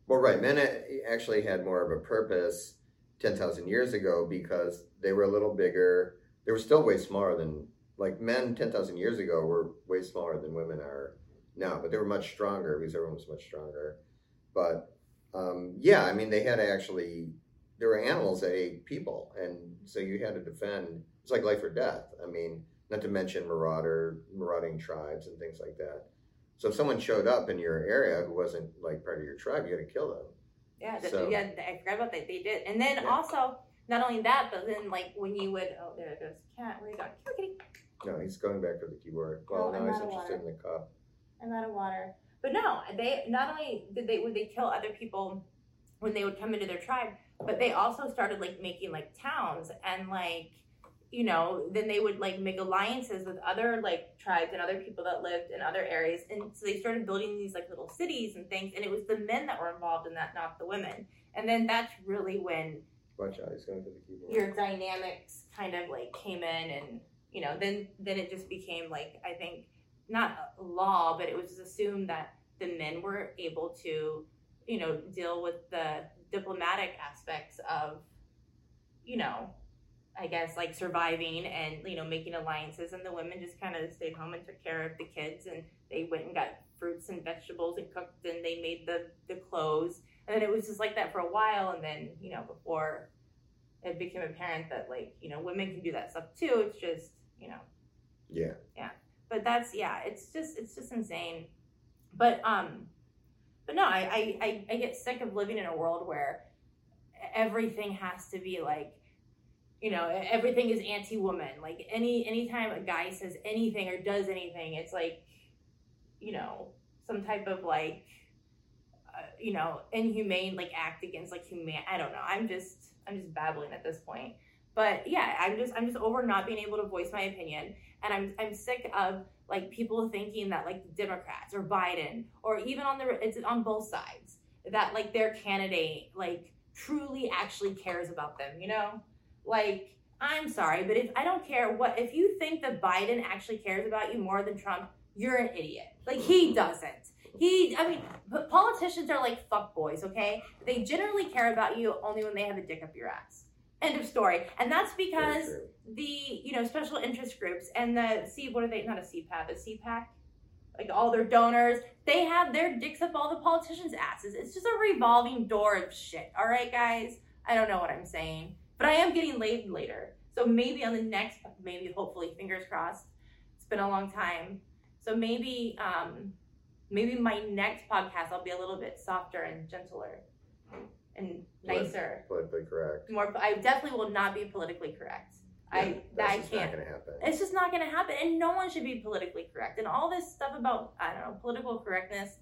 Well, right. Men eh, actually had more of a purpose 10,000 years ago because they were a little bigger. They were still way smaller than, like, men 10,000 years ago were way smaller than women are now, but they were much stronger because everyone was much stronger. But um, yeah, I mean, they had actually, there were animals that ate people. And so you had to defend, it's like life or death. I mean, not to mention marauder, marauding tribes and things like that. So if someone showed up in your area who wasn't like part of your tribe, you had to kill them. Yeah, So- yeah, I forgot about that. They did, and then Yeah. also not only that, but then like when you would, oh, there it goes, cat. Where you here, kitty. No, he's going back to the keyboard. Well, Oh, now he's interested in the cup. I'm out of water. But no, they not only did they would they kill other people when they would come into their tribe, but they also started like making like towns and like you know then they would like make alliances with other like tribes and other people that lived in other areas. And so they started building these like little cities and things. And it was the men that were involved in that not the women. And then that's really when Watch out, he's going for the keyboard. your dynamics kind of like came in and you know then then it just became like i think not a law but it was assumed that the men were able to you know deal with the diplomatic aspects of you know i guess like surviving and you know making alliances and the women just kind of stayed home and took care of the kids and they went and got fruits and vegetables and cooked and they made the the clothes. And then it was just like that for a while and then you know before it became apparent that like you know women can do that stuff too it's just you know. Yeah, Yeah. but that's yeah it's just it's just insane. But um but no I, I i i get sick of living in a world where everything has to be like you know everything is anti-woman. Like any anytime a guy says anything or does anything it's like you know some type of like uh, you know inhumane like act against like human i don't know. I'm just i'm just babbling at this point. But yeah i'm just i'm just over not being able to voice my opinion. And i'm i'm sick of like people thinking that like democrats or biden or even on the it's on both sides that like their candidate like truly actually cares about them, you know? Like, I'm sorry, but if I don't care what, if you think that Biden actually cares about you more than Trump, you're an idiot. Like, he doesn't. He, I mean, politicians are like fuck boys, okay? They generally care about you only when they have a dick up your ass. End of story. And that's because the you know special interest groups and the C what are they not a CPAC a CPAC like all their donors they have their dicks up all the politicians' asses. It's just a revolving door of shit. All right, guys. I don't know what I'm saying, but I am getting laid later. So maybe on the next, maybe hopefully, fingers crossed. It's been a long time, so maybe um, maybe my next podcast I'll be a little bit softer and gentler and nicer. Politically correct. More, I definitely will not be politically correct. I That's I just can't. not gonna happen. It's just not going to happen, and no one should be politically correct. And all this stuff about I don't know political correctness,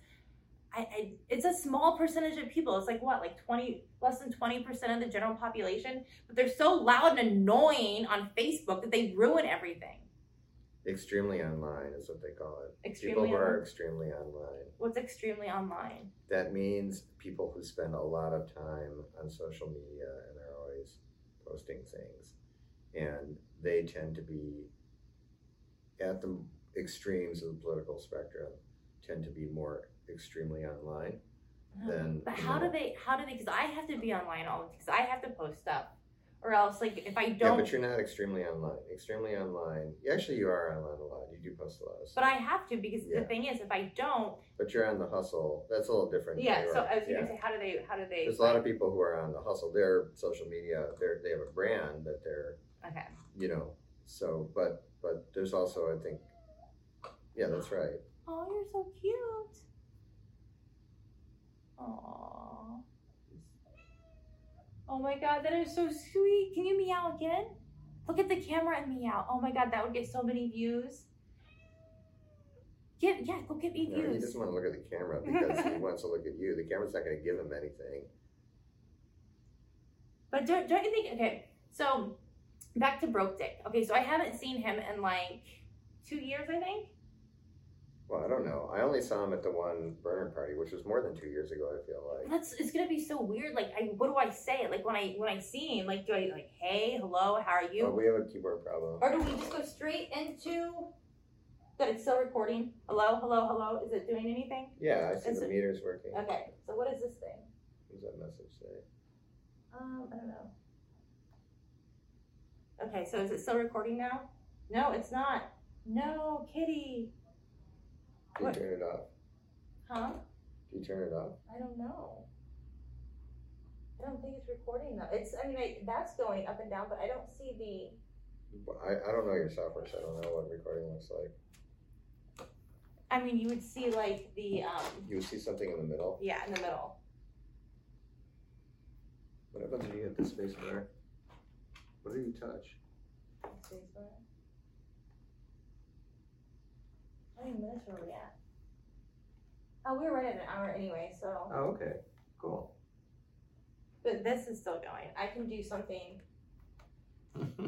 I, I it's a small percentage of people. It's like what, like twenty, less than twenty percent of the general population. But they're so loud and annoying on Facebook that they ruin everything. Extremely online is what they call it. Extremely. people who are extremely online. What's extremely online? That means people who spend a lot of time on social media and they're always posting things. And they tend to be at the extremes of the political spectrum, tend to be more extremely online. Oh, then, But how know. do they? How do they? Because I have to be online all the time because I have to post stuff, or else like if I don't. but you're not extremely online. Extremely online. Actually, you are online a lot. You do post a lot of stuff. But I have to because Yeah. the thing is, if I don't, But you're on the hustle. That's a little different. yeah. So. I was Yeah. gonna say, how do they? How do they? There's a lot of people who are on the hustle. Their social media, they're, they have a brand that they're, Okay. you know, so, but, but there's also, I think, yeah, that's right. Oh, you're so cute. Aww. Oh my god, that is so sweet. Can you meow again? Look at the camera and meow. Oh my god, that would get so many views. Get yeah, go get me No, he doesn't want to look at the camera because he wants to look at you. The camera's not going to give him anything. But don't don't you think? Okay, so back to broke dick. Okay, so I haven't seen him in like two years, I think. Well, I don't know. I only saw him at the one burner party, which was more than two years ago. I feel like. That's it's gonna be so weird. Like, I what do I say? Like when I when I see him, like do I like hey, hello, how are you? We have a keyboard problem. Or do we just go straight into that it's still recording? Hello, hello, hello. Is it doing anything? Yeah, I see Is the it- meters working. Okay, so what is this thing? What does that message say? Um, I don't know. Okay, so is it still recording now? No, it's not. No, kitty. Do you turn it off? Huh? Do you turn it off? I don't know. I don't think it's recording though. It's I mean I, that's going up and down, but I don't see the I, I don't know your software, so I don't know what recording looks like. I mean you would see like the um You would see something in the middle. yeah, in the middle. What happens if you hit the space bar? What do you touch? How many minutes were we at? Oh, we were right at an hour anyway, so. Oh, okay. Cool. But this is still going. I can do something.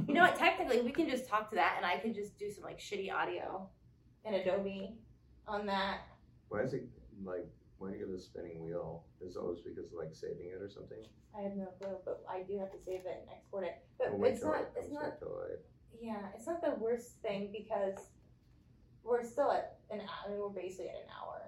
You know what? Technically, we can just talk to that, and I can just do some like shitty audio in Adobe on that. Why is it like? Why do you get a spinning wheel? Is it always because of like saving it or something? I have no clue, but I do have to save it and export it. But wait it's till not. it It's comes not. back to life. Yeah, it's not the worst thing because we're still at an. I mean, we're basically at an hour.